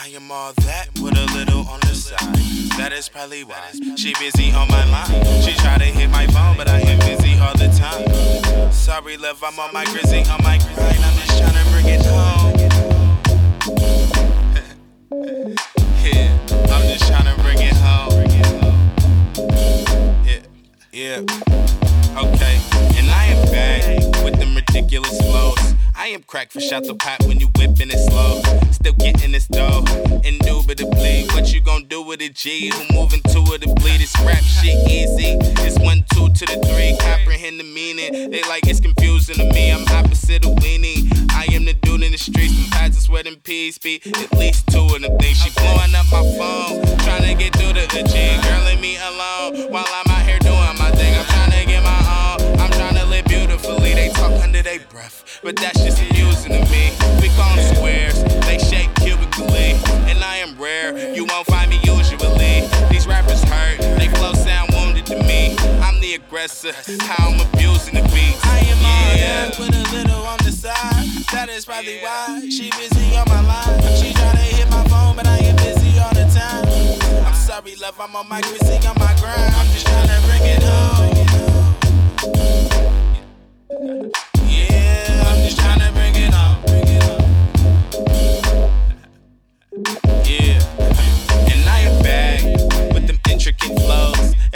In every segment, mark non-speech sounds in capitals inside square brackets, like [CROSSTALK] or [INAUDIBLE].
I am all that with a little on the side. That is probably why she busy on my mind. She try to hit my phone, but I am busy all the time. Sorry, love, I'm on my grizzly, on my grind. I'm just trying to bring it home. [LAUGHS] yeah, I'm just trying to bring it home. Yeah, yeah. Cracked for shot the pot when you whipping it slow. Still getting this dough, indubitably. What you gon' do with a G? Who moving to it to bleed? This rap shit easy. It's one, two to the three. Comprehend the meaning. They like it's confusing to me. I'm opposite of weenie. I am the dude in the streets. Pads of sweat and peace be at least two of them things. She blowing up my phone, trying to get through to the G. Girl, leave me alone while I'm aggressor, how I'm abusing the beats. I am all yeah. that with a little on the side. That is probably why she busy on my line. She try to hit my phone, but I am busy all the time. I'm sorry, love, I'm on my grizzly, on my grind. I'm just trying to bring it home.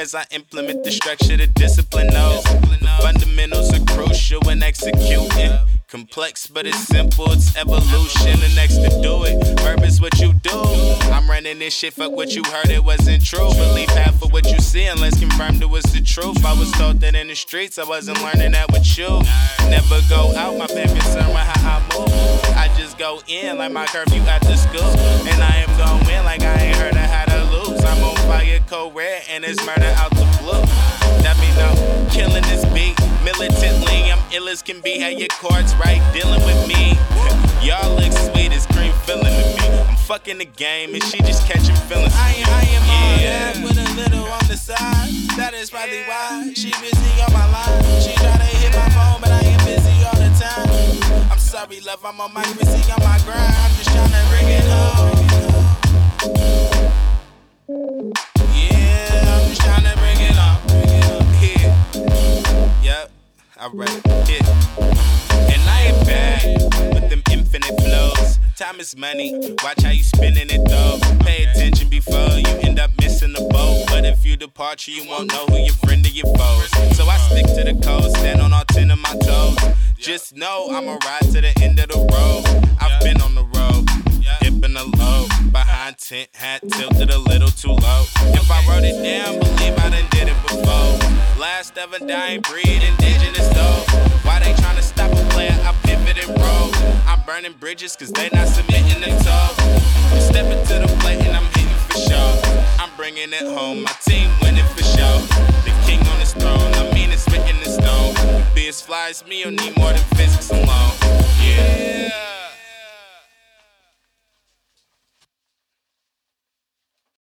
As I implement the structure, the discipline. The fundamentals are crucial when executing. Complex, but it's simple, it's evolution. The next to do it, verb is what you do. I'm running this shit, fuck what you heard, it wasn't true. Believe half of what you see, unless confirmed it was the truth. I was taught that in the streets, I wasn't learning that with you. Never go out, my been concerned with how I move. I just go in like my curfew at the school. And I am going like I ain't heard of how to I'm on fire, cold red, and it's murder out the blue. That mean I'm killing this beat militantly. I'm ill as can be. Had your cards right, dealing with me. [LAUGHS] Y'all look sweet as cream filling to me. I'm fucking the game and she just catching feelings. I am, I am all that with a little on the side. That is probably why she busy on my line. She try to hit my phone, but I am busy all the time. I'm sorry, love, I'm on my busy on my grind. I'm just trying to bring it home. Alright. Yeah. And I am back with them infinite flows. Time is money. Watch how you spending it though. Pay attention before you end up missing the boat. But if you depart, you won't know who your friend or your foes. So I stick to the code, stand on all ten of my toes. Just know I'ma ride to the end of the road. I've been on the road, dipping the low. Behind tent, hat tilted a little too low. If I wrote it down, Last ever dying breed, indigenous though. Why they tryna stop a player? I pivot and roll. I'm burning bridges cause they not submitting the toll. I'm stepping to the plate and I'm hitting for sure. I'm bringing it home, my team winning for sure. The king on his throne, I mean it's spitting the stone. Be as fly as me, you need more than physics alone.